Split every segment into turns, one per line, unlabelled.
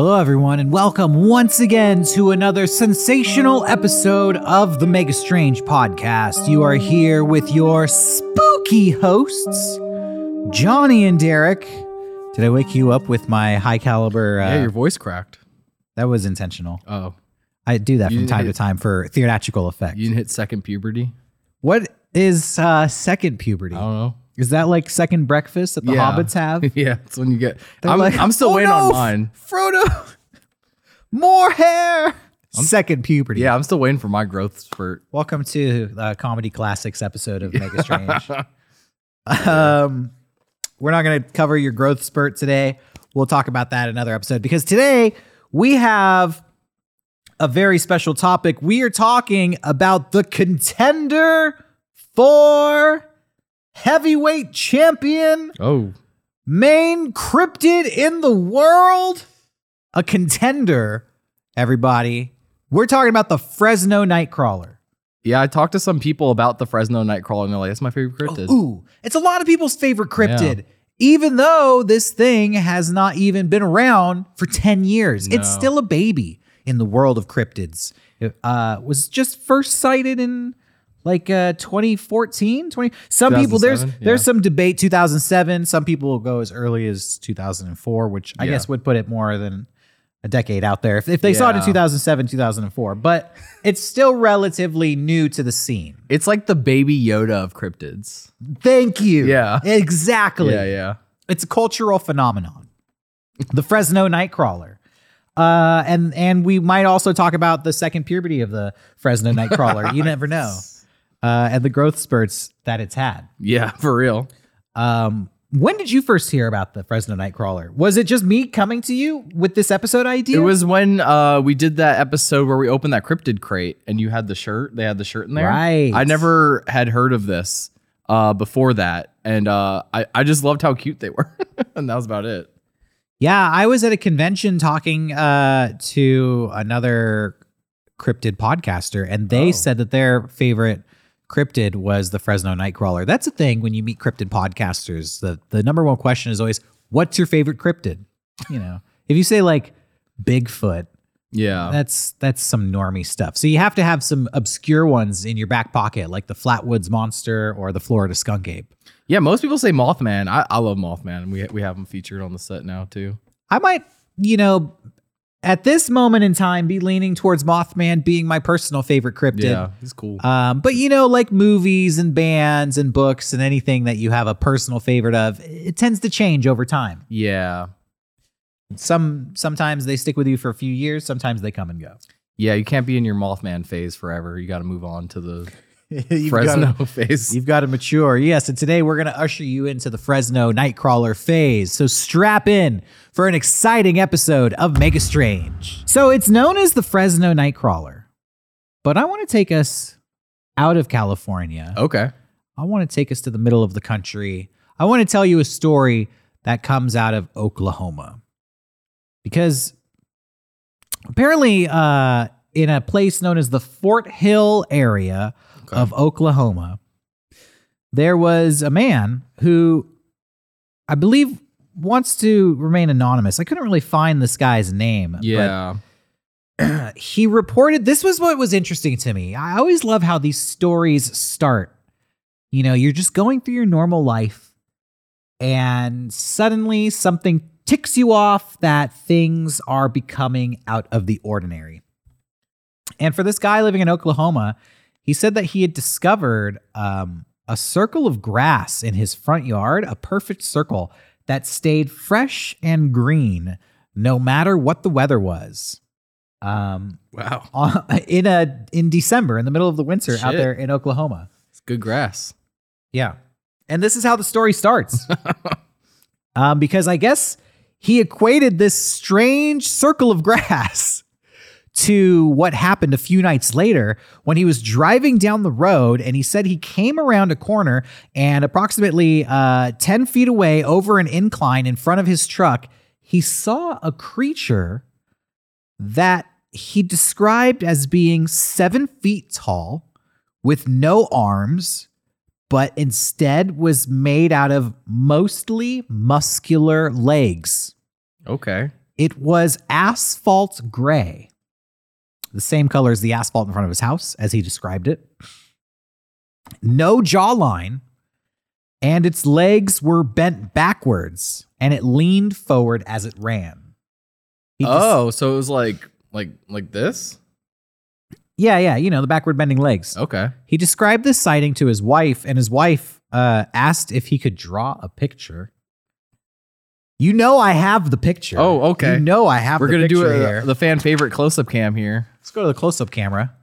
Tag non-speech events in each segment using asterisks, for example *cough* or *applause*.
Hello, everyone, and welcome once again to another sensational episode of the Mega Strange podcast. You are here with your spooky hosts, Johnny and Derek. Did I wake you up with my high caliber? Uh,
yeah, your voice cracked.
that was intentional.
Oh,
I do that
You
from time to time for theatrical effect.
you didn't hit second puberty.
what is uh, second puberty?
I don't know.
Is that like second breakfast that the
Yeah.
hobbits have? *laughs*
yeah, it's when you get. I'm,
like,
I'm still
"Oh,
waiting
no,
on mine.
Frodo, *laughs* more hair. Second puberty.
Yeah, I'm still waiting for my growth spurt.
Welcome to the comedy classics episode of Mega *laughs* Strange. um, we're not going to cover your growth spurt today. We'll talk about that in another episode because today we have a very special topic. We are talking about the contender for heavyweight champion,
Oh,
main cryptid in the world, a contender. Everybody, we're talking about the Fresno Nightcrawler.
yeah. I talked to some people about the Fresno Nightcrawler, and they're like, "That's my favorite cryptid."
Ooh, it's a lot of people's favorite cryptid. Even though this thing has not even been around for 10 years, it's still a baby in the world of cryptids. It uh, was just first sighted in like uh 2014 20 some people there's
2007,
there's some debate 2007 some people will go as early as 2004 which i
Yeah.
guess would put it more than a decade out there if, if they saw it in 2007 2004 but it's still relatively new to the scene
It's like the baby Yoda of cryptids.
Thank you.
Yeah.
Exactly.
Yeah, yeah.
It's a cultural phenomenon. the Fresno Nightcrawler. Uh, and and we might also talk about the second puberty of the Fresno Nightcrawler. you never know. *laughs* Uh, and the growth spurts that it's had.
Yeah, *laughs* for real.
Um, when did you first hear about the Fresno Nightcrawler? Was it just me coming to you with this episode idea?
It was when uh, we did that episode where we opened that cryptid crate, and you had the shirt. They had the shirt in there.
Right.
I never had heard of this uh, before that, and uh, I I just loved how cute they were, *laughs* and that was about it.
Yeah, I was at a convention talking uh, to another cryptid podcaster, and they
Oh.
said that their favorite cryptid was the Fresno Nightcrawler. That's a thing when you meet cryptid podcasters. The the number one question is always, "What's your favorite cryptid?" You know, if you say like Bigfoot,
Yeah.
that's that's some normie stuff. So you have to have some obscure ones in your back pocket, like the Flatwoods Monster or the Florida Skunk Ape.
Yeah, most people say Mothman. I, I love Mothman. We we have him featured on the set now too.
I might, you know, at this moment in time, be leaning towards Mothman being my personal favorite cryptid.
Yeah, he's cool.
Um, but you know, like movies and bands and books and anything that you have a personal favorite of, it tends to change over time.
yeah,
Some sometimes they stick with you for a few years, sometimes they come and go.
yeah. You can't be in your Mothman phase forever. You got to move on to the *laughs*
You've
Fresno
gotta-
phase.
You've got to mature. Yes. And today we're going to usher you into the Fresno Nightcrawler phase. So strap in for an exciting episode of Mega Strange. So it's known as the Fresno Nightcrawler, but I want to take us out of California.
Okay.
I want to take us to the middle of the country. I want to tell you a story that comes out of Oklahoma. Because apparently, uh, in a place known as the Fort Hill area
Okay.
of Oklahoma, there was a man who I believe wants to remain anonymous. I couldn't really find this guy's name. but
Yeah. *clears throat*
he reported this was what was interesting to me. I always love how these stories start. You know, you're just going through your normal life and suddenly something ticks you off that things are becoming out of the ordinary. And for this guy living in Oklahoma, he said that he had discovered um, a circle of grass in his front yard, a perfect circle that stayed fresh and green no matter what the weather was. Um,
wow. *laughs*
on- in a in December, in the middle of the winter, out there in Oklahoma.
It's good grass.
Yeah. And this is how the story starts. *laughs* um, because I guess he equated this strange circle of *laughs* grass to what happened a few nights later when he was driving down the road and he said he came around a corner and approximately uh, 10 feet away over an incline in front of his truck, he saw a creature that he described as being seven feet tall with no arms, but instead was made out of mostly muscular legs.
Okay.
It was asphalt gray, the same color as the asphalt in front of his house, as he described it. No jawline, and its legs were bent backwards, and it leaned forward as it ran. He
Oh, so it was like like like this?
yeah, yeah, you know, the backward bending legs.
Okay.
He described this sighting to his wife, and his wife uh, asked if he could draw a picture. You know, I have the picture.
Oh, okay.
You know, I have.
We're
the
gonna do a,
here.
the fan favorite close up cam here.
Let's go to the close-up camera.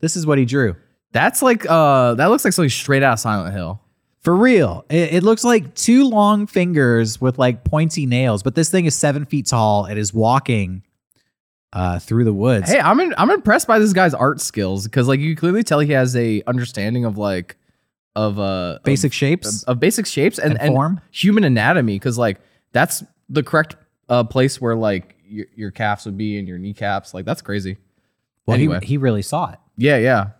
This is what he drew.
That's like uh that looks like something straight out of Silent Hill.
For real, it, it looks like two long fingers with like pointy nails. But this thing is seven feet tall. It is walking uh, through the woods.
Hey, I'm in, I'm impressed by this guy's art skills because like you clearly tell he has a understanding of like of uh
Basic
of,
shapes.
of basic shapes and,
And
and
form.
human anatomy because like that's the correct uh place where like your, your calves would be and your kneecaps like that's crazy.
well,
anyway.
he, he really saw it.
Yeah, yeah.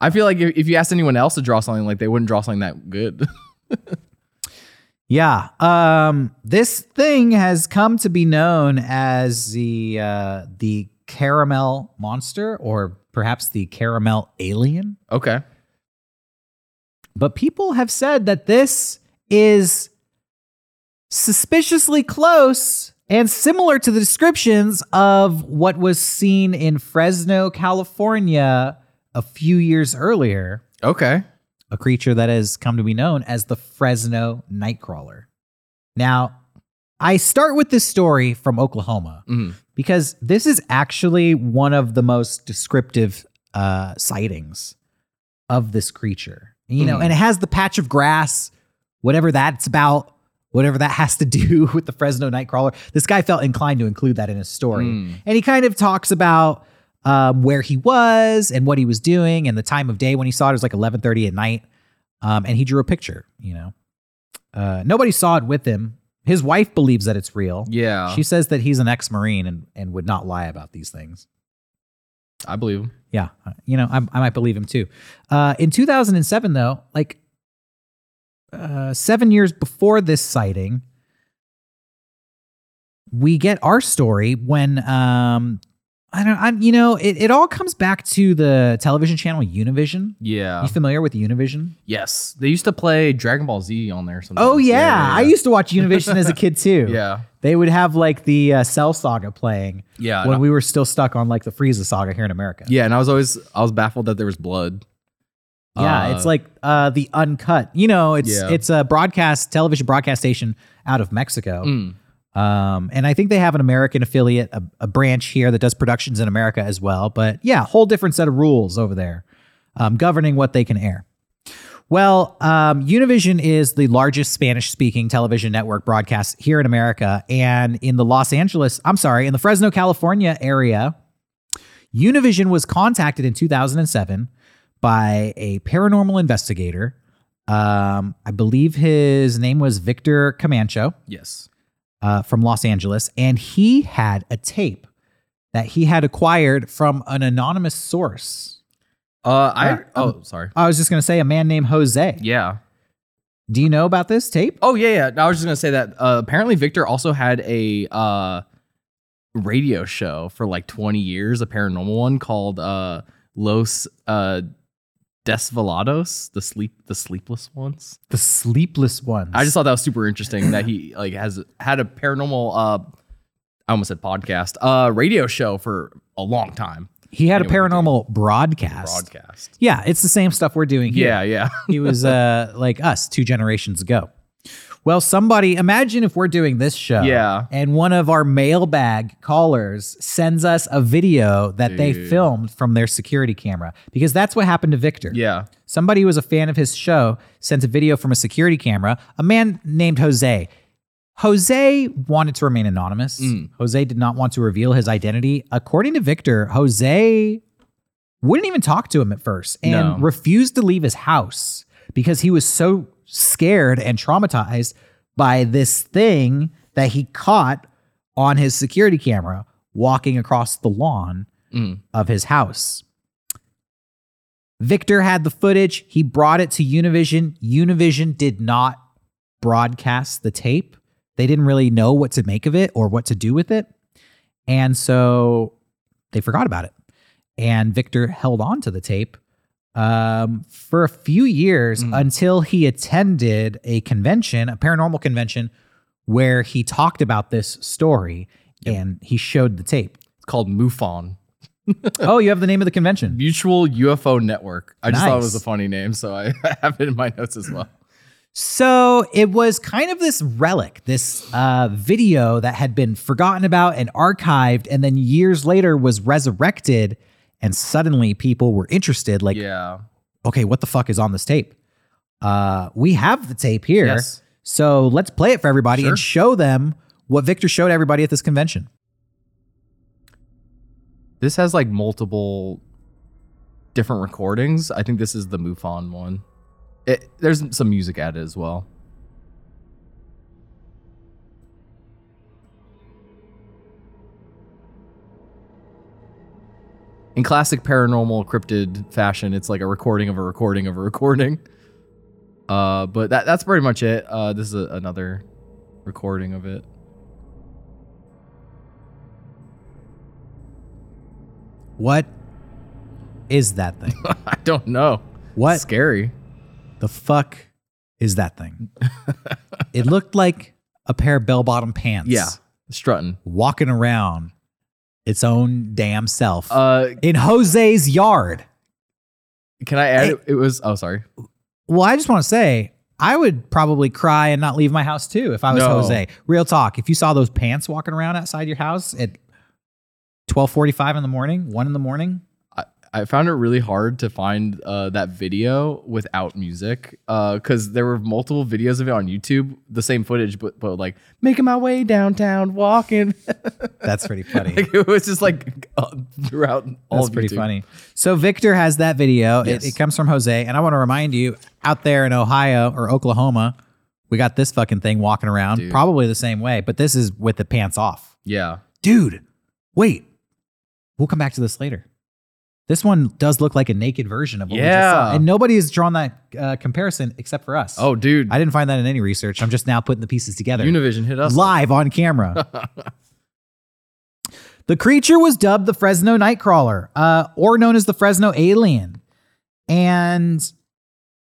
I feel like if, if you asked anyone else to draw something like they wouldn't draw something that good. *laughs*
Yeah. Um, this thing has come to be known as the uh, the caramel monster, or perhaps the caramel alien.
okay.
But people have said that this is suspiciously close and similar to the descriptions of what was seen in Fresno, California a few years earlier.
Okay.
a creature that has come to be known as the Fresno Nightcrawler. Now, I start with this story from Oklahoma
Mhm.
because this is actually one of the most descriptive uh, sightings of this creature. You know,
Mhm.
and it has the patch of grass, whatever that's about, whatever that has to *laughs* do with the Fresno Nightcrawler. This guy felt inclined to include that in his story.
Mm.
And he kind of talks about um, where he was and what he was doing and the time of day when he saw it. It was like 11:30 at night. Um, and he drew a picture, you know. Uh, nobody saw it with him. His wife believes that it's real.
Yeah.
She says that he's an ex-marine and, and would not lie about these things.
I believe him.
Yeah, uh, you know, I, I might believe him too. Uh, in 2007, though, like uh, seven years before this sighting, we get our story when um, I don't, I, you know, it, it all comes back to the television channel Univision.
Yeah.
You familiar with Univision?
Yes. They used to play Dragon Ball Z on there sometimes.
Oh yeah, I used to watch Univision as a kid too. *laughs*
Yeah.
they would have like the uh, Cell Saga playing
Yeah.
when we were still stuck on like the Frieza Saga here in America.
yeah, and I was always I was baffled that there was blood.
Yeah,
Uh,
it's like uh, the uncut. You know, it's
Yeah.
it's a broadcast television broadcast station out of Mexico,
mm,
um, and I think they have an American affiliate, a, a branch here that does productions in America as well. But yeah, whole different set of rules over there, um, governing what they can air. Well, um, Univision is the largest Spanish-speaking television network broadcast here in America, and in the Los Angeles, I'm sorry, in the Fresno, California area, Univision was contacted in 2007 by a paranormal investigator. Um, I believe his name was Victor Camacho
yes.
uh, from Los Angeles, and he had a tape that he had acquired from an anonymous source.
Uh, I
Uh,
oh sorry.
I was just going to say a man named Jose.
Yeah.
Do you know about this tape?
Oh yeah, yeah. No, I was just gonna say that. Uh, apparently, Victor also had a uh, radio show for like 20 years, a paranormal one called uh, Los uh, Desvelados, the sleep, the sleepless ones.
The Sleepless Ones.
I just thought that was super interesting that he like has had a paranormal. Uh, I almost said podcast, uh, radio show for a long time.
he had a paranormal broadcast.
Broadcast.
Yeah, it's the same stuff we're doing here.
Yeah, yeah.
he was *laughs* uh, like us two generations ago. Well, somebody imagine if we're doing this show.
Yeah.
And one of our mailbag callers sends us a video that they filmed from their security camera because that's what happened to Victor.
yeah.
Somebody who was a fan of his show sent a video from a security camera. A man named Jose. Jose wanted to remain anonymous.
Mm.
Jose did not want to reveal his identity. According to Victor, Jose wouldn't even talk to him at first and
No.
refused to leave his house because he was so scared and traumatized by this thing that he caught on his security camera walking across the lawn
Mm.
of his house. Victor had the footage. He brought it to Univision. Univision did not broadcast the tape they didn't really know what to make of it or what to do with it. And so they forgot about it. And Victor held on to the tape um, for a few years
Mm.
until he attended a convention, a paranormal convention, where he talked about this story and he showed the tape.
It's called MUFON, *laughs*
oh, you have the name of the convention.
Mutual UFO Network. I just thought it was a funny name, so *laughs* I have it in my notes as well.
So it was kind of this relic, this uh, video that had been forgotten about and archived, and then years later was resurrected, and suddenly people were interested. Like,
yeah.
okay, what the fuck is on this tape? Uh, we have the tape here,
Yes.
so let's play it for everybody
Sure.
and show them what Victor showed everybody at this convention.
This has like multiple different recordings. I think this is the MUFON one. It, there's some music added as well. In classic paranormal cryptid fashion, it's like a recording of a recording of a recording. Uh, but that that's pretty much it. Uh, this is a, another recording of it.
What is that thing? *laughs*
I don't know.
What
Scary.
the fuck is that thing? *laughs* it looked like a pair of bell bottom pants.
Yeah, strutting.
walking around its own damn self
Uh,
in Jose's yard.
can I add? It, it was. Oh, sorry.
Well, I just want to say, I would probably cry and not leave my house too if I was
No.
Jose. Real talk. If you saw those pants walking around outside your house at twelve forty-five in the morning, one in the morning,
I, found it really hard to find uh, that video without music because there were multiple videos of it on YouTube, the same footage, but but like making my way downtown, walking. *laughs*
that's pretty funny.
like, it was just like uh, throughout all
That's pretty
YouTube.
funny. So Victor has that video.
Yes.
It, it comes from Jose, and I want to remind you out there in Ohio or Oklahoma, we got this fucking thing walking around,
Dude.
probably the same way, but this is with the pants off.
Yeah.
dude, wait. We'll come back to this later. This one does look like a naked version of what we just saw.
Yeah.
And nobody has drawn that uh, comparison except for us.
Oh, dude.
I didn't find that in any research. I'm just now putting the pieces together
Univision hit us.
live on camera. *laughs* *laughs* the creature was dubbed the Fresno Nightcrawler, uh, or known as the Fresno Alien. And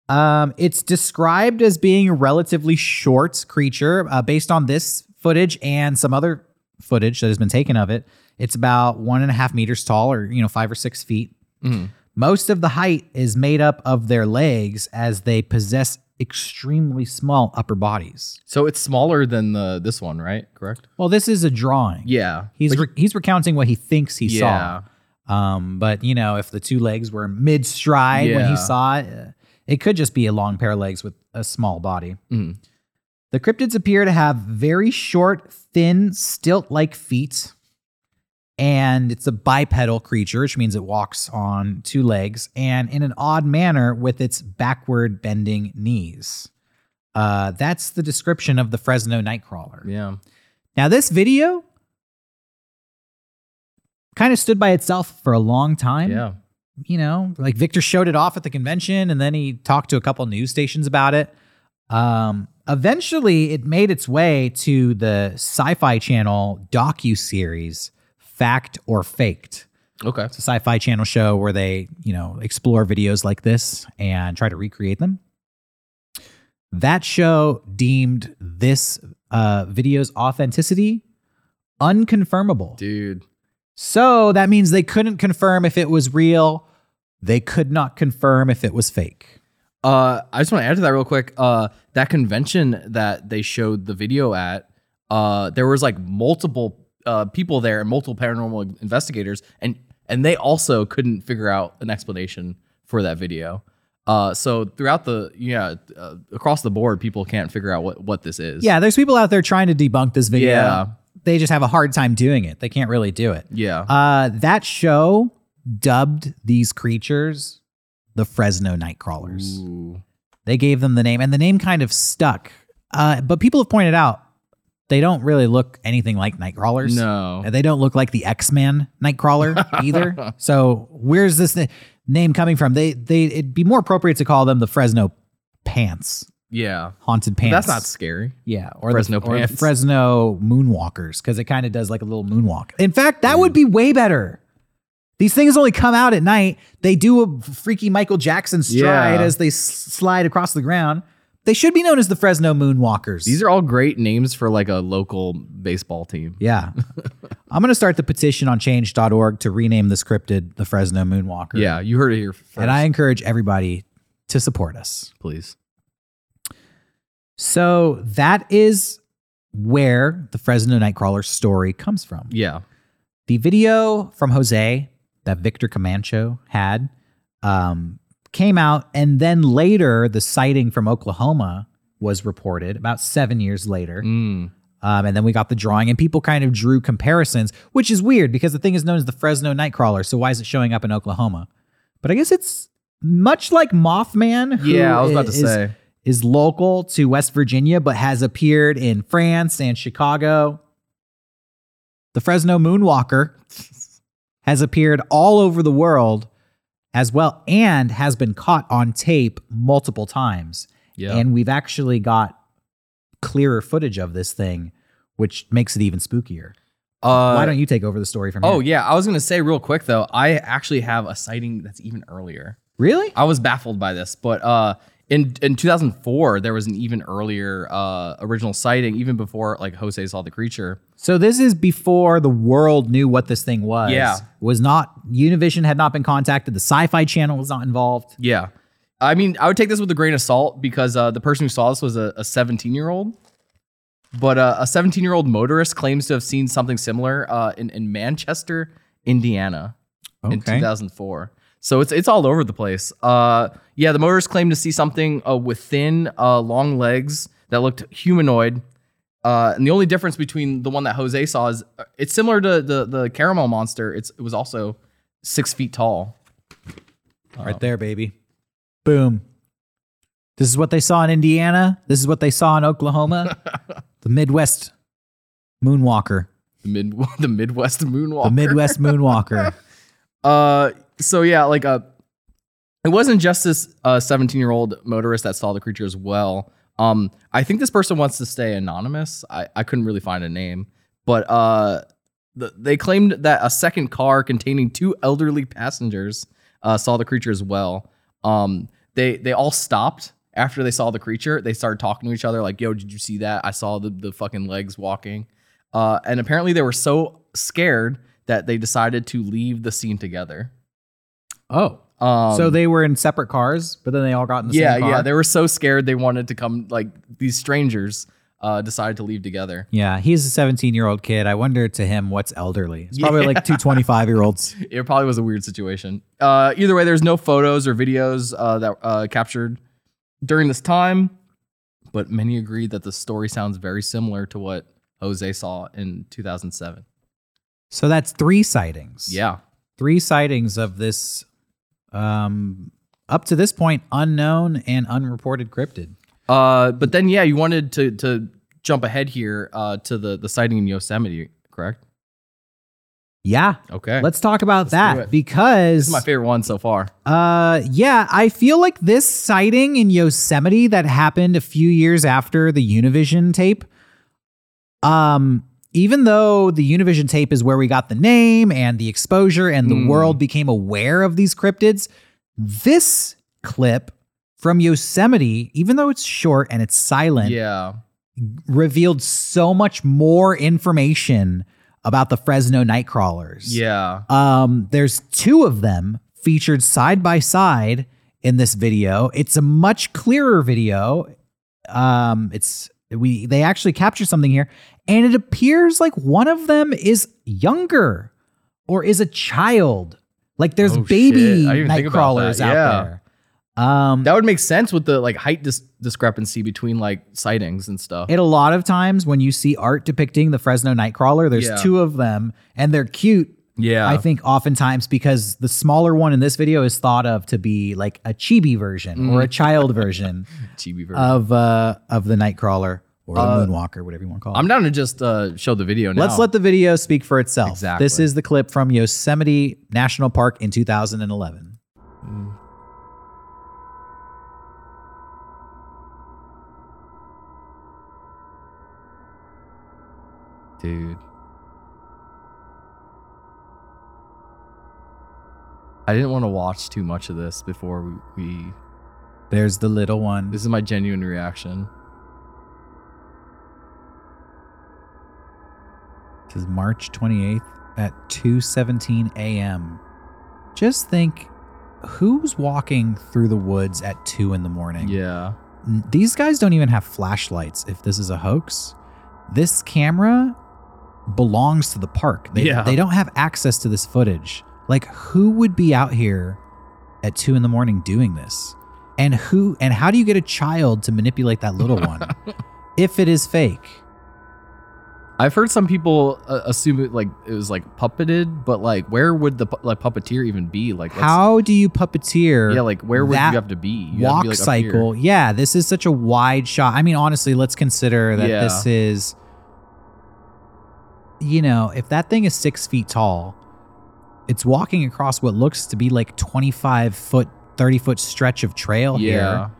um, it's described as being a relatively short creature uh, based on this footage and some other footage that has been taken of it. It's about one and a half meters tall, or you know, five or six feet.
Mhm.
Most of the height is made up of their legs, as they possess extremely small upper bodies.
So it's smaller than the this one, right? Correct.
Well, this is a drawing.
Yeah.
He's re- he's recounting what he thinks he
yeah.
saw. Um, but you know, if the two legs were mid stride when he saw it, it could just be a long pair of legs with a small body.
Mhm.
The cryptids appear to have very short, thin, stilt-like feet, and it's a bipedal creature, which means it walks on two legs and in an odd manner with its backward bending knees. Uh, that's the description of the Fresno Nightcrawler.
Yeah.
Now, this video kind of stood by itself for a long time.
Yeah.
You know, like Victor showed it off at the convention and then he talked to a couple news stations about it. Um, eventually, it made its way to the Sci Fi Channel docu series, Fact or Faked.
Okay.
It's a sci fi channel show where they, you know, explore videos like this and try to recreate them. That show deemed this uh, video's authenticity unconfirmable.
Dude.
So that means they couldn't confirm if it was real. They could not confirm if it was fake.
Uh, I just want to add to that real quick. Uh, that convention that they showed the video at, uh, there was like multiple uh people there and multiple paranormal investigators, and and they also couldn't figure out an explanation for that video. Uh, so throughout the yeah uh, across the board, people can't figure out what what this is.
Yeah, there's people out there trying to debunk this video.
Yeah.
They just have a hard time doing it. They can't really do it.
yeah,
Uh, that show dubbed these creatures the Fresno Nightcrawlers.
Ooh.
They gave them the name, and the name kind of stuck. Uh, but people have pointed out they don't really look anything like Nightcrawlers.
no,
And They don't look like the X Men Nightcrawler *laughs* either. So where's this na- name coming from? They they it'd be more appropriate to call them the Fresno Pants
Yeah.
haunted pants.
That's not scary.
Yeah, or
Fresno
the, or the
pants.
Fresno moonwalkers because it kind of does like a little moonwalk. In fact, that would be way better. These things only come out at night. They do a freaky Michael Jackson stride
Yeah.
as they s- slide across the ground. They should be known as the Fresno Moonwalkers.
These are all great names for like a local baseball team.
yeah. *laughs* I'm going to start the petition on change.org to rename the cryptid the Fresno Moonwalker.
Yeah, you heard it here first.
And I encourage everybody to support us.
please.
So that is where the Fresno Nightcrawler story comes from.
Yeah.
The video from Jose that Victor Camacho had um, came out, and then later the sighting from Oklahoma was reported about seven years later.
Mm.
Um, and then we got the drawing, and people kind of drew comparisons, which is weird because the thing is known as the Fresno Nightcrawler. So why is it showing up in Oklahoma? But I guess it's much like Mothman. who
Yeah, I was about to say.
is local to West Virginia, but has appeared in France and Chicago. The Fresno Moonwalker *laughs* has appeared all over the world as well and has been caught on tape multiple times.
Yeah.
And we've actually got clearer footage of this thing, which makes it even spookier.
uh,
Why don't you take over the story from me?
Oh
here?
yeah, I was gonna say real quick though. I actually have a sighting that's even earlier.
Really?
I was baffled by this, but uh, in in 2004 there was an even earlier uh, original sighting, even before like Jose saw the creature.
So this is before the world knew what this thing was.
Yeah.
Was not Univision had not been contacted. The Sci-Fi Channel was not involved.
Yeah, I mean I would take this with a grain of salt because uh, the person who saw this was a 17 year old. But uh, a 17 year old motorist claims to have seen something similar uh, in in Manchester, Indiana. in 2004. So it's it's all over the place. Uh, yeah, the motorists claimed to see something uh, with thin, uh, long legs that looked humanoid. Uh, and the only difference between the one that Jose saw is uh, it's similar to the the caramel monster. It's it was also six feet tall.
Right there, baby. Boom. This is what they saw in Indiana. This is what they saw in Oklahoma. *laughs* the Midwest Moonwalker.
The mid *laughs* the Midwest moonwalker.
The Midwest *laughs* Moonwalker.
Uh, so yeah, like uh, it wasn't just this uh 17 year old motorist that saw the creature as well. Um, I think this person wants to stay anonymous. I I couldn't really find a name, but uh, the, they claimed that a second car containing two elderly passengers uh saw the creature as well. Um, they they all stopped after they saw the creature. They started talking to each other like, "Yo, did you see that? I saw the the fucking legs walking." Uh, and apparently they were so scared that they decided to leave the scene together.
Oh.
Um,
so they were in separate cars, but then they all got in the
yeah,
same car?
yeah, they were so scared they wanted to come. Like these strangers uh, decided to leave together.
Yeah, he's a 17 year old kid. I wonder to him what's elderly. It's probably
Yeah.
like two 25 year olds. *laughs*
It probably was a weird situation. Uh, either way, there's no photos or videos uh, that uh, captured during this time, but many agree that the story sounds very similar to what Jose saw in 2007.
So that's three sightings.
Yeah,
Three sightings of this, um, up to this point, unknown and unreported cryptid.
Uh, but then yeah, you wanted to to jump ahead here uh, to the the sighting in Yosemite, correct?
Yeah.
Okay,
Let's talk about
Let's
that because
this is my favorite one so far.
Uh, yeah, I feel like this sighting in Yosemite that happened a few years after the Univision tape. Um, even though the Univision tape is where we got the name and the exposure and the
Mm.
world became aware of these cryptids, this clip from Yosemite, even though it's short and it's silent,
Yeah,
revealed so much more information about the Fresno Nightcrawlers.
yeah,
Um, there's two of them featured side by side in this video. It's a much clearer video. Um, it's we they actually capture something here, and it appears like one of them is younger or is a child. Like there's
Oh,
baby
shit. I didn't even think about
nightcrawlers
that.
out
Yeah.
there. Um,
that would make sense with the like height dis- discrepancy between like sightings and stuff.
And a lot of times when you see art depicting the Fresno Nightcrawler, there's
Yeah.
two of them, and they're cute
yeah.
I think oftentimes because the smaller one in this video is thought of to be like a chibi version mm. or a mm. child version, *laughs*
chibi version.
of uh of the Nightcrawler or
uh, the
Moonwalker, whatever you want to call it.
I'm down to just uh, show the video now.
Let's let the video speak for itself.
Exactly.
This is the clip from Yosemite National Park in 2011. Mm.
Dude. I didn't want to watch too much of this before we, we
There's the little one.
this is my genuine reaction.
This is March 28th at 2:17 a.m. Just think who's walking through the woods at 2 in the morning?
Yeah.
These guys don't even have flashlights if this is a hoax. This camera belongs to the park. They,
Yeah.
they don't have access to this footage. Like who would be out here at 2 in the morning doing this? And who and how do you get a child to manipulate that little *laughs* one if it is fake?
I've heard some people uh, assume it like it was like puppeted, but like where would the pu- like puppeteer even be? Like
How do you puppeteer?
Yeah, like where would you have to be? You
walk
be, like,
cycle.
here.
Yeah, this is such a wide shot. I mean, honestly, let's consider that
Yeah.
this is, you know, if that thing is six feet tall, it's walking across what looks to be like 25 foot, 30 foot stretch of trail
Yeah.
here.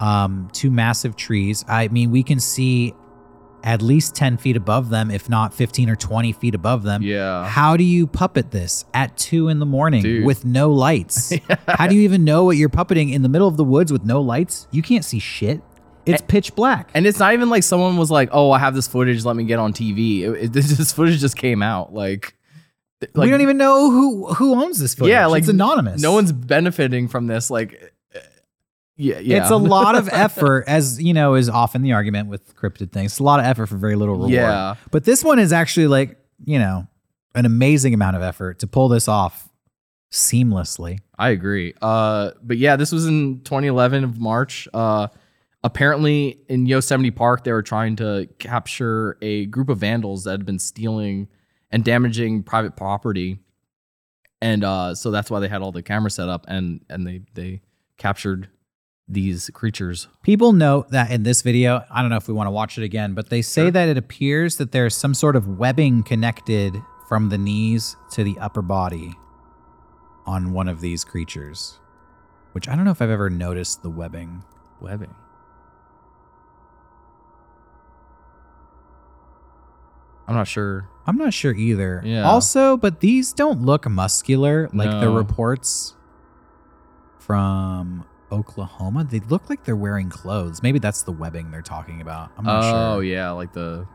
Um, two massive trees. I mean, we can see at least 10 feet above them, if not 15 or 20 feet above them.
Yeah.
How do you puppet this at two in the morning
Dude.
with no lights? *laughs* How do you even know what you're puppeting in the middle of the woods with no lights? You can't see shit. It's pitch black.
And it's not even like someone was like, "Oh, I have this footage. Let me get on TV." It, it- *laughs* this footage just came out. Like, th-
we don't even know who who owns this footage.
Yeah, like
it's anonymous.
No one's benefiting from this. Like, uh, yeah, yeah.
It's a lot of *laughs* effort, as you know, is often the argument with cryptid things. It's a lot of effort for very little reward.
Yeah.
But this one is actually like, you know, an amazing amount of effort to pull this off seamlessly.
I agree. Uh, but yeah, this was in 2011 of March. Uh, apparently in Yosemite Park, they were trying to capture a group of vandals that had been stealing and damaging private property, and uh, so that's why they had all the cameras set up and and they they captured these creatures.
People note that in this video, I don't know if we want to watch it again, but they say
Sure.
that it appears that there's some sort of webbing connected from the knees to the upper body on one of these creatures. Which I don't know if I've ever noticed the webbing.
Webbing. I'm not sure.
I'm not sure either.
Yeah.
Also, but these don't look muscular like the reports from Oklahoma. They look like they're wearing clothes. Maybe that's the webbing they're talking about. I'm not sure.
oh
sure.
yeah, like the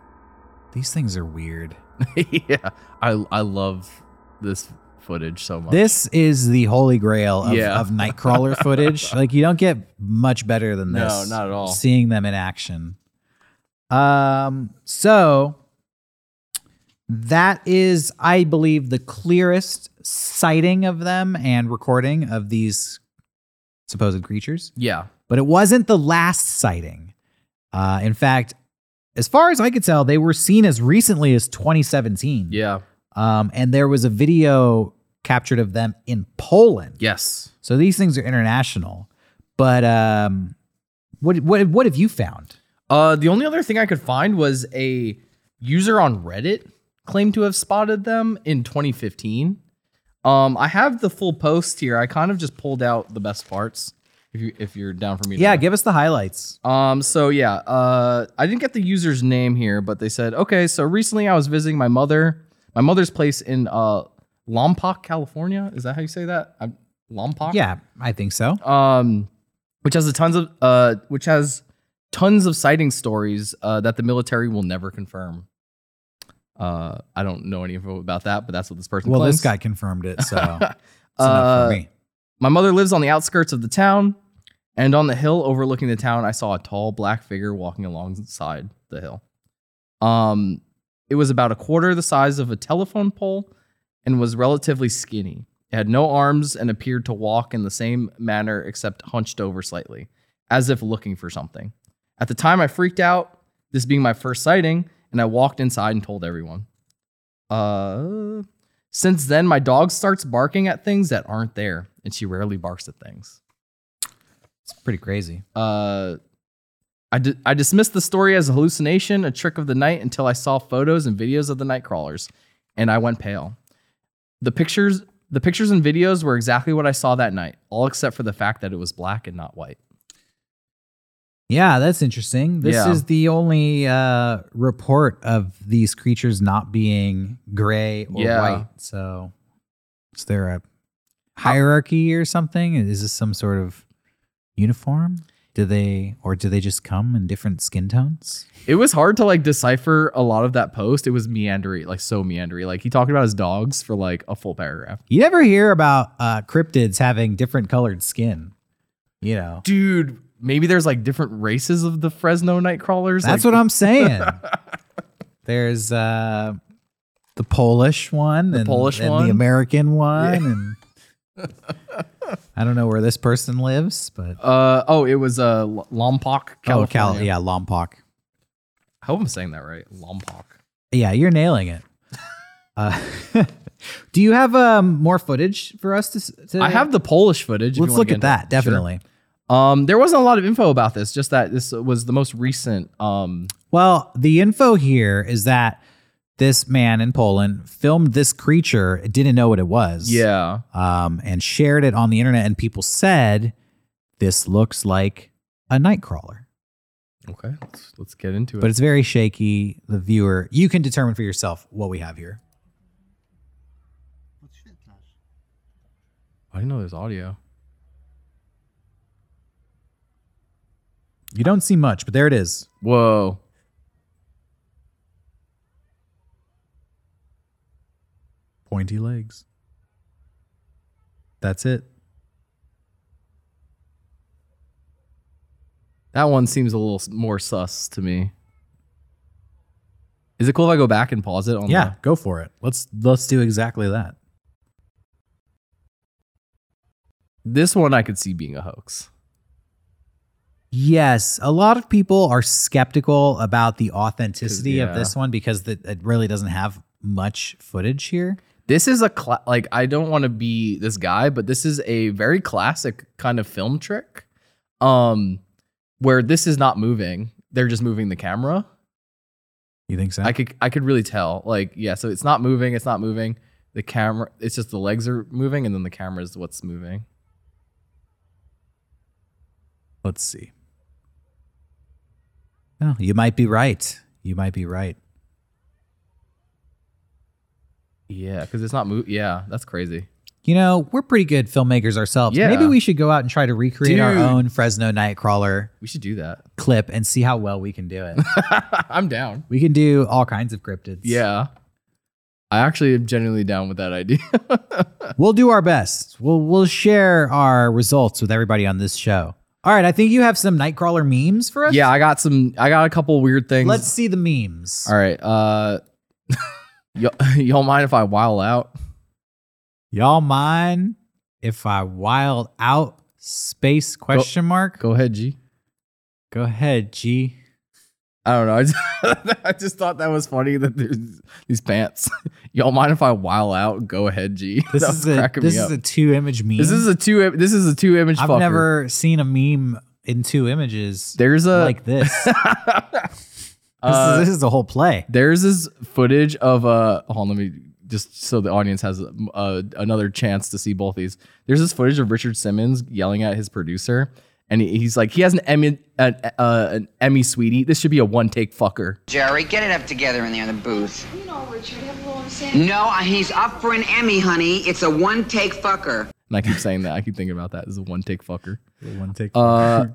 These things are weird. *laughs*
yeah. I I love this footage so much.
This is the holy grail of,
Yeah.
of Nightcrawler footage. *laughs* Like you don't get much better than
No,
this.
not at all.
Seeing them in action. Um. So that is, I believe, the clearest sighting of them and recording of these supposed creatures.
yeah.
But it wasn't the last sighting. Uh, in fact, as far as I could tell, they were seen as recently as 2017.
Yeah.
Um, and there was a video captured of them in Poland.
Yes.
So these things are international. But um, what what what have you found?
Uh, the only other thing I could find was a user on Reddit claimed to have spotted them in 2015. Um, I have the full post here. I kind of just pulled out the best parts. If you if you're down for me, to
Yeah, give us the highlights.
Um, so yeah, uh, I didn't get the user's name here, but they said, okay, so recently I was visiting my mother, my mother's place in uh Lompoc, California. Is that how you say that? I'm, Lompoc?
Yeah, I think so.
Um, which has a tons of uh, which has tons of sighting stories uh, that the military will never confirm. Uh, I don't know any info about that, but that's what this person.
Well,
claims.
this guy confirmed it, so *laughs* it's
Uh,
for me.
My mother lives on the outskirts of the town, and on the hill overlooking the town, I saw a tall black figure walking alongside the hill. Um, it was about a quarter the size of a telephone pole and was relatively skinny. It had no arms and appeared to walk in the same manner except hunched over slightly, as if looking for something. At the time, I freaked out, this being my first sighting, and I walked inside and told everyone. Uh, since then, my dog starts barking at things that aren't there, and she rarely barks at things.
It's pretty crazy.
Uh, I, di- I dismissed the story as a hallucination, a trick of the night, until I saw photos and videos of the night crawlers, and I went pale. The pictures, the pictures and videos were exactly what I saw that night, all except for the fact that it was black and not white.
Yeah, that's interesting. This
Yeah.
is the only uh, report of these creatures not being gray or
Yeah.
white. So, is there a hierarchy or something? Is this some sort of uniform? Do they, or do they just come in different skin tones?
It was hard to like decipher a lot of that post. It was meandery, like so meandery. Like he talked about his dogs for like a full paragraph.
You never hear about uh, cryptids having different colored skin. You know,
Dude, maybe there's like different races of the Fresno nightcrawlers.
That's
like,
what I'm saying. *laughs* There's uh the Polish one, and,
Polish
and
one?
the American one, and *laughs* I don't know where this person lives, but
Uh oh, it was uh Lompoc,
oh,
California.
Cal, yeah, Lompoc.
I hope I'm saying that right. Lompoc.
Yeah, you're nailing it. *laughs* Uh, do you have um more footage for us to? to
I have the Polish footage.
Let's look at that.
it. Sure.
Definitely.
Um, there wasn't a lot of info about this. Just that this was the most recent. Um,
Well, the info here is that this man in Poland filmed this creature, didn't know what it was.
yeah,
um, and shared it on the internet, and people said this looks like a nightcrawler,
okay. Let's, let's get into it.
but it's very shaky. The viewer, you can determine for yourself what we have here.
I didn't know there's audio.
You don't see much, but there it is.
Whoa.
Pointy legs. That's it.
That one seems a little more sus to me. Is it cool if I go back and pause it on
Yeah, go for it. Let's let's do exactly that.
This one I could see being a hoax.
Yes, a lot of people are skeptical about the authenticity of this one because the, it really doesn't have much footage here.
This is a cla- like I don't want to be this guy, but this is a very classic kind of film trick. Um where this is not moving. They're just moving the camera.
You think so?
I could I could really tell. Like, yeah, so it's not moving, it's not moving. The camera it's just the legs are moving and then the camera is what's moving.
Let's see. Oh, you might be right. You might be right.
Yeah, because it's not move. Yeah, that's crazy.
You know, we're pretty good filmmakers ourselves.
Yeah.
Maybe we should go out and try to recreate our own Fresno Nightcrawler
We should do that.
clip and see how well we can do it. *laughs*
I'm down.
we can do all kinds of cryptids.
Yeah. I actually am genuinely down with that idea. *laughs*
We'll do our best. We'll we'll share our results with everybody on this show. All right, I think you have some Nightcrawler memes for us.
yeah, I got some I got a couple weird things.
Let's see the memes.
All right. Uh *laughs* y'all, *laughs* y'all mind if I wild out?
Y'all mind if I wild out space question mark?
Go ahead, G.
Go ahead, G.
I don't know. *laughs* I just, I just thought that was funny that there's these pants. *laughs* Y'all mind if I while out? Go ahead, G. *laughs*
This is a this is
up.
a two image meme.
this is a two. This is a two image.
I've
fucker.
never seen a meme in two images
There's a
like this. this,
Uh,
is, this is the whole play.
There's this footage of uh hold on, let me just so the audience has uh, another chance to see both these. There's this footage of Richard Simmons yelling at his producer, and he's like, he has an Emmy, an, uh, an Emmy, sweetie. This should be a one take fucker.
Jerry, get it up together in there in the booth.
You know, Richard, have a little understanding.
No, he's up for an Emmy, honey. It's a one take fucker.
And I keep saying that. I keep thinking about that as a one take fucker.
One take.
Uh,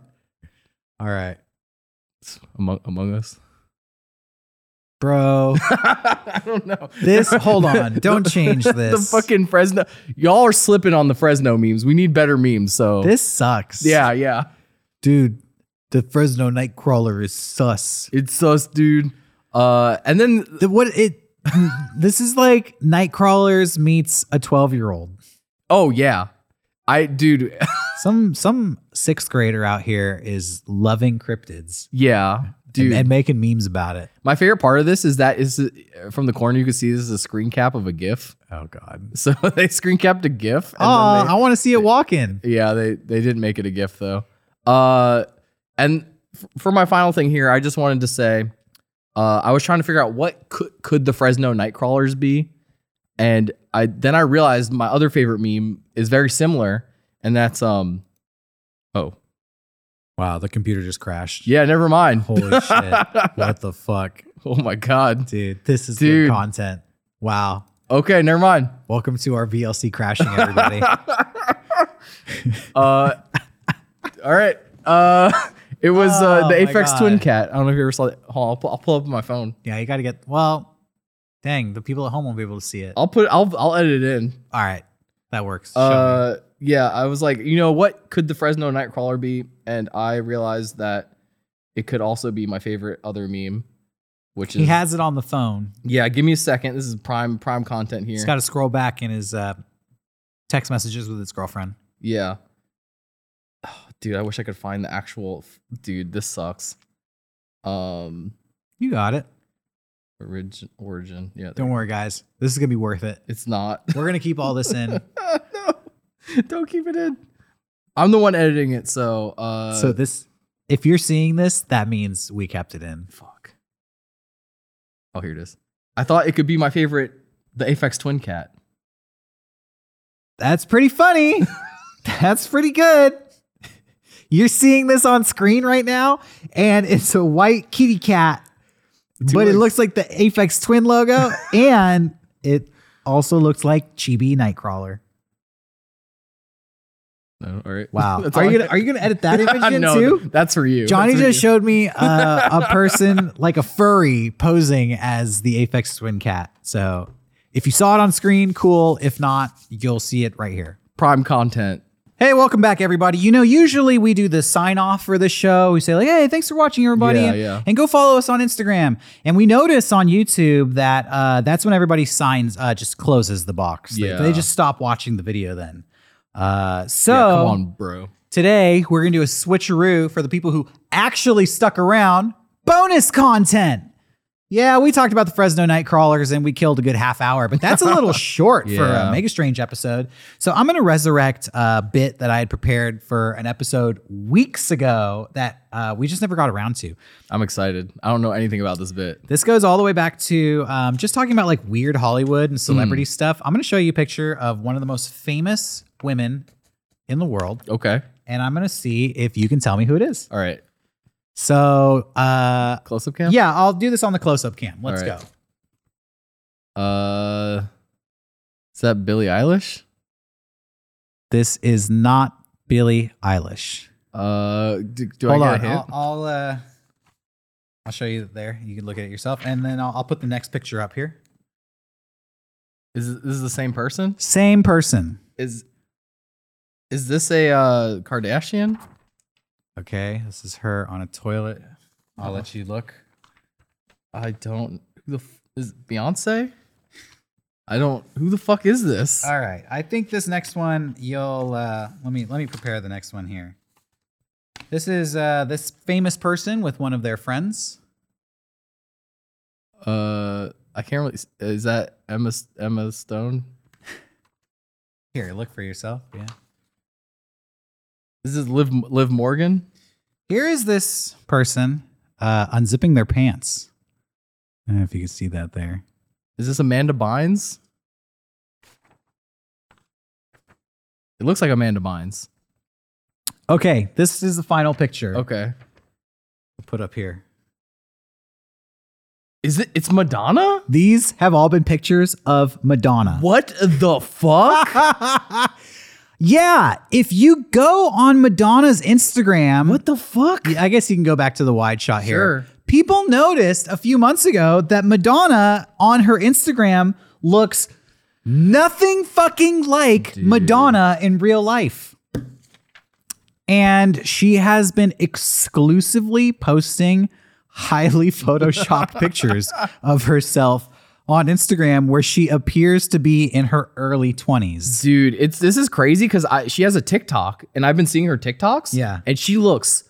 *laughs*
All right,
among Among Us.
Bro. *laughs*
I don't know.
This. Hold on. *laughs* Don't change this.
the fucking Fresno. Y'all are slipping on the Fresno memes. We need better memes. So
This sucks.
yeah, yeah.
dude. The Fresno Nightcrawler is sus.
It's sus, dude. Uh, and then
The, what it? *laughs* this is like Nightcrawlers meets a twelve year old.
oh yeah, I dude,
Some some sixth grader out here is loving cryptids
yeah, dude.
and, and making memes about it.
My favorite part of this is that is from the corner you can see this is a screen cap of a GIF.
Oh God. *laughs*
So they screen capped a GIF. And
Oh,
they-
I want to see it walk in.
Yeah, they they didn't make it a GIF though. Uh, and f- for my final thing here, I just wanted to say, uh, I was trying to figure out what could could the Fresno Nightcrawlers be, and I then I realized my other favorite meme is very similar, and that's um, oh,
Wow, the computer just crashed.
Yeah, never mind.
Holy shit. *laughs* What the fuck?
Oh my god.
Dude, this is
Dude.
good content. Wow.
Okay, never mind.
Welcome to our VLC crashing, everybody. *laughs*
Uh, all right. Uh, it was uh,
Oh
the
my
Aphex Twin Cat. I don't know if you ever saw it. Hold on, I'll, pull, I'll pull up my phone.
yeah, you got to get, well, dang, the people at home won't be able to see it.
I'll put. I'll. I'll edit it in.
All right. That works. Show me.
Uh, yeah. I was like, you know, what could the Fresno Nightcrawler be? And I realized that it could also be my favorite other meme, which is
he has it on the phone.
Yeah. Give me a second. This is prime prime content here.
He's got to scroll back in his uh, text messages with his girlfriend.
Yeah. Oh, *sighs* dude, I wish I could find the actual. Dude, this sucks. Um,
You got it.
origin, origin. Yeah,
Don't worry, guys. This is going to be worth it.
it's not.
We're going to keep all this in. *laughs* *laughs*
don't keep it in. I'm the one editing it, so uh,
so, this, if you're seeing this, that means we kept it in.
fuck. Oh, here it is. I thought it could be my favorite, the Aphex Twin Cat.
That's pretty funny. *laughs* That's pretty good. You're seeing this on screen right now, and it's a white kitty cat, but it looks like the Aphex Twin logo, *laughs* and it also looks like Chibi Nightcrawler.
No, all right.
Wow. *laughs*
That's
are you gonna Are you gonna edit that *laughs* image in
no,
too?
That's for you.
Johnny
for
just
you.
showed me uh, *laughs* a person like a furry posing as the Aphex Twin cat. So if you saw it on screen, cool. If not, you'll see it right here.
prime content.
Hey, welcome back, everybody. You know, usually we do the sign off for the show. We say, like, hey, thanks for watching, everybody.
Yeah,
and,
yeah.
and go follow us on Instagram. And we notice on YouTube that uh, that's when everybody signs, uh, just closes the box. They-
Yeah.
They, just stop watching the video then. Uh, so
Yeah, come on, bro.
today we're going to do a switcheroo for the people who actually stuck around. Bonus content. Yeah, we talked about the Fresno Nightcrawlers and we killed a good half hour, but that's a *laughs* little short for a Mega Strange episode. So I'm going to resurrect a bit that I had prepared for an episode weeks ago that uh, we just never got around to.
I'm excited. I don't know anything about this bit.
This goes all the way back to um, just talking about like weird Hollywood and celebrity
Hmm.
stuff. I'm going to show you a picture of one of the most famous women in the world,
Okay.
and I'm going to see if you can tell me who it is.
All right.
So, uh,
Close up cam.
yeah, I'll do this on the close up cam. Let's
right.
go.
Uh, is that Billie Eilish?
This is not Billie Eilish.
Uh, do, do
Hold
I
on,
get a hint?
I'll, I'll uh, I'll show you there. You can look at it yourself, and then I'll, I'll put the next picture up here.
Is this is the same person?
Same person.
Is is this a uh, Kardashian?
Okay, this is her on a toilet. I'll let you look.
I don't. Who the f- is it Beyonce? I don't. Who the fuck is this?
All right, I think this next one you'll uh, let me let me prepare the next one here. This is uh, this famous person with one of their friends.
Uh, I can't really. Is that Emma Emma Stone?
Here, look for yourself. Yeah.
Is this Liv Liv Morgan?
Here is this person uh, unzipping their pants. I don't know if you can see that there.
Is this Amanda Bynes? It looks like Amanda Bynes.
Okay, this is the final picture.
Okay.
Put up here.
Is it? It's Madonna.
These have all been pictures of Madonna.
What the fuck? *laughs*
yeah, if you go on Madonna's Instagram,
what the fuck?
I guess you can go back to the wide shot here.
Sure.
People noticed a few months ago that Madonna on her Instagram looks nothing fucking like Madonna in real life. And she has been exclusively posting highly *laughs* photoshopped pictures of herself on Instagram where she appears to be in her early 20s.
Dude, it's this is crazy because I she has a TikTok and I've been seeing her TikToks.
Yeah.
and she looks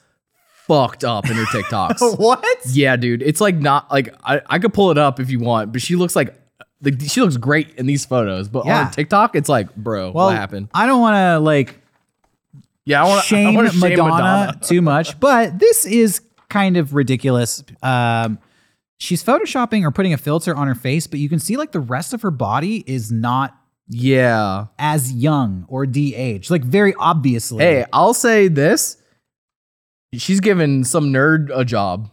fucked up in her *laughs* TikToks.
What?
yeah, dude, it's like not like I, I could pull it up if you want, but she looks like like she looks great in these photos, but
Yeah.
on TikTok, it's like, bro,
Well,
what happened?
I don't want to like
Yeah, I want
shame,
to shame
Madonna,
Madonna.
too much, but this is kind of ridiculous. Um, she's photoshopping or putting a filter on her face, but you can see like the rest of her body is not
Yeah.
as young or de-aged, like very obviously.
Hey, I'll say this. she's given some nerd a job.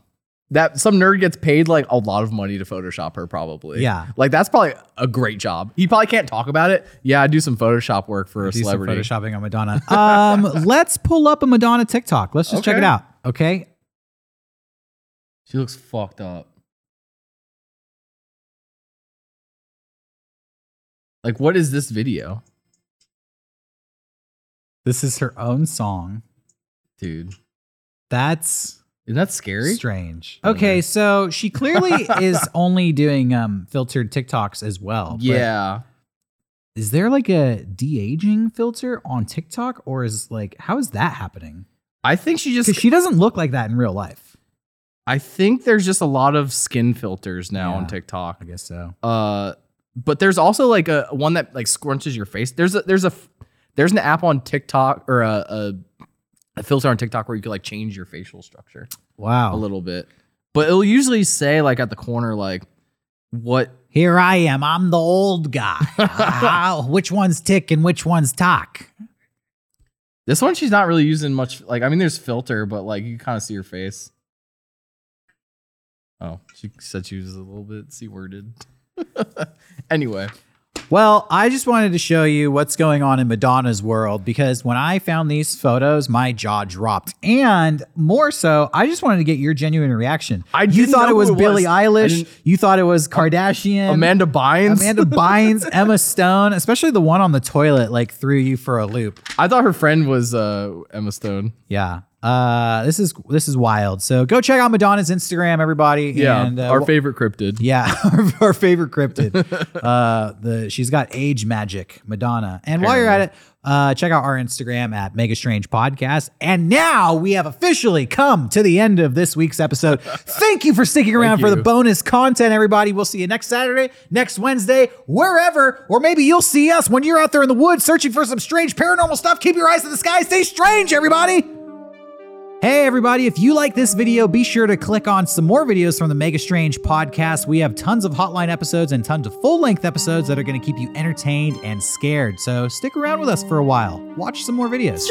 That some nerd gets paid like a lot of money to Photoshop her, probably.
Yeah.
like that's probably a great job. He probably can't talk about it. Yeah, I do some Photoshop work for a
Do some
celebrity.
photoshopping on Madonna. Um, *laughs* let's pull up a Madonna TikTok. Let's just check it out. Okay.
She looks fucked up. Like, what is this video,
This is her own song.
dude?
That's
Isn't that scary?
strange.
Okay.
Okay, so she clearly *laughs* is only doing um filtered TikToks as well. but
Yeah.
Is there like a de-aging filter on TikTok or is like how is that happening?
I think she just
Because she doesn't look like that in real life.
I think there's just a lot of skin filters now
Yeah.
on TikTok.
I guess so.
Uh, but there's also like a one that like scrunches your face. There's a there's a there's an app on TikTok or a a, a filter on TikTok where you could like change your facial structure
Wow.
a little bit. But it'll usually say like at the corner like what
Here I am. I'm the old guy. Ah, *laughs* which one's tick and which one's talk?
this one she's not really using much like I mean there's filter but like you kind of see her face. Oh, she said she was a little bit c worded. Anyway,
Well, I just wanted to show you what's going on in Madonna's world because when I found these photos, my jaw dropped. And more so, I just wanted to get your genuine reaction.
I
you thought it was Billie
was.
Eilish. You thought it was Kardashian.
Amanda Bynes.
Amanda *laughs* Bynes, Emma Stone, especially the one on the toilet, like threw you for a loop.
I thought her friend was uh, Emma Stone.
Yeah. Uh, this is this is wild. So go check out Madonna's Instagram, everybody.
Yeah,
and, uh,
our favorite cryptid.
Yeah, *laughs* our, our favorite cryptid. *laughs* uh, the she's got age magic, Madonna. And while you're at it, uh, check out our Instagram at Mega Strange Podcast. And now we have officially come to the end of this week's episode. *laughs* Thank you for sticking around for the bonus content, everybody. We'll see you next Saturday, next Wednesday, wherever, or maybe you'll see us when you're out there in the woods searching for some strange paranormal stuff. Keep your eyes to the sky. Stay strange, everybody. Hey, everybody, if you like this video, be sure to click on some more videos from the Mega Strange podcast. We have tons of hotline episodes and tons of full length episodes that are going to keep you entertained and scared. So stick around with us for a while. Watch some more videos.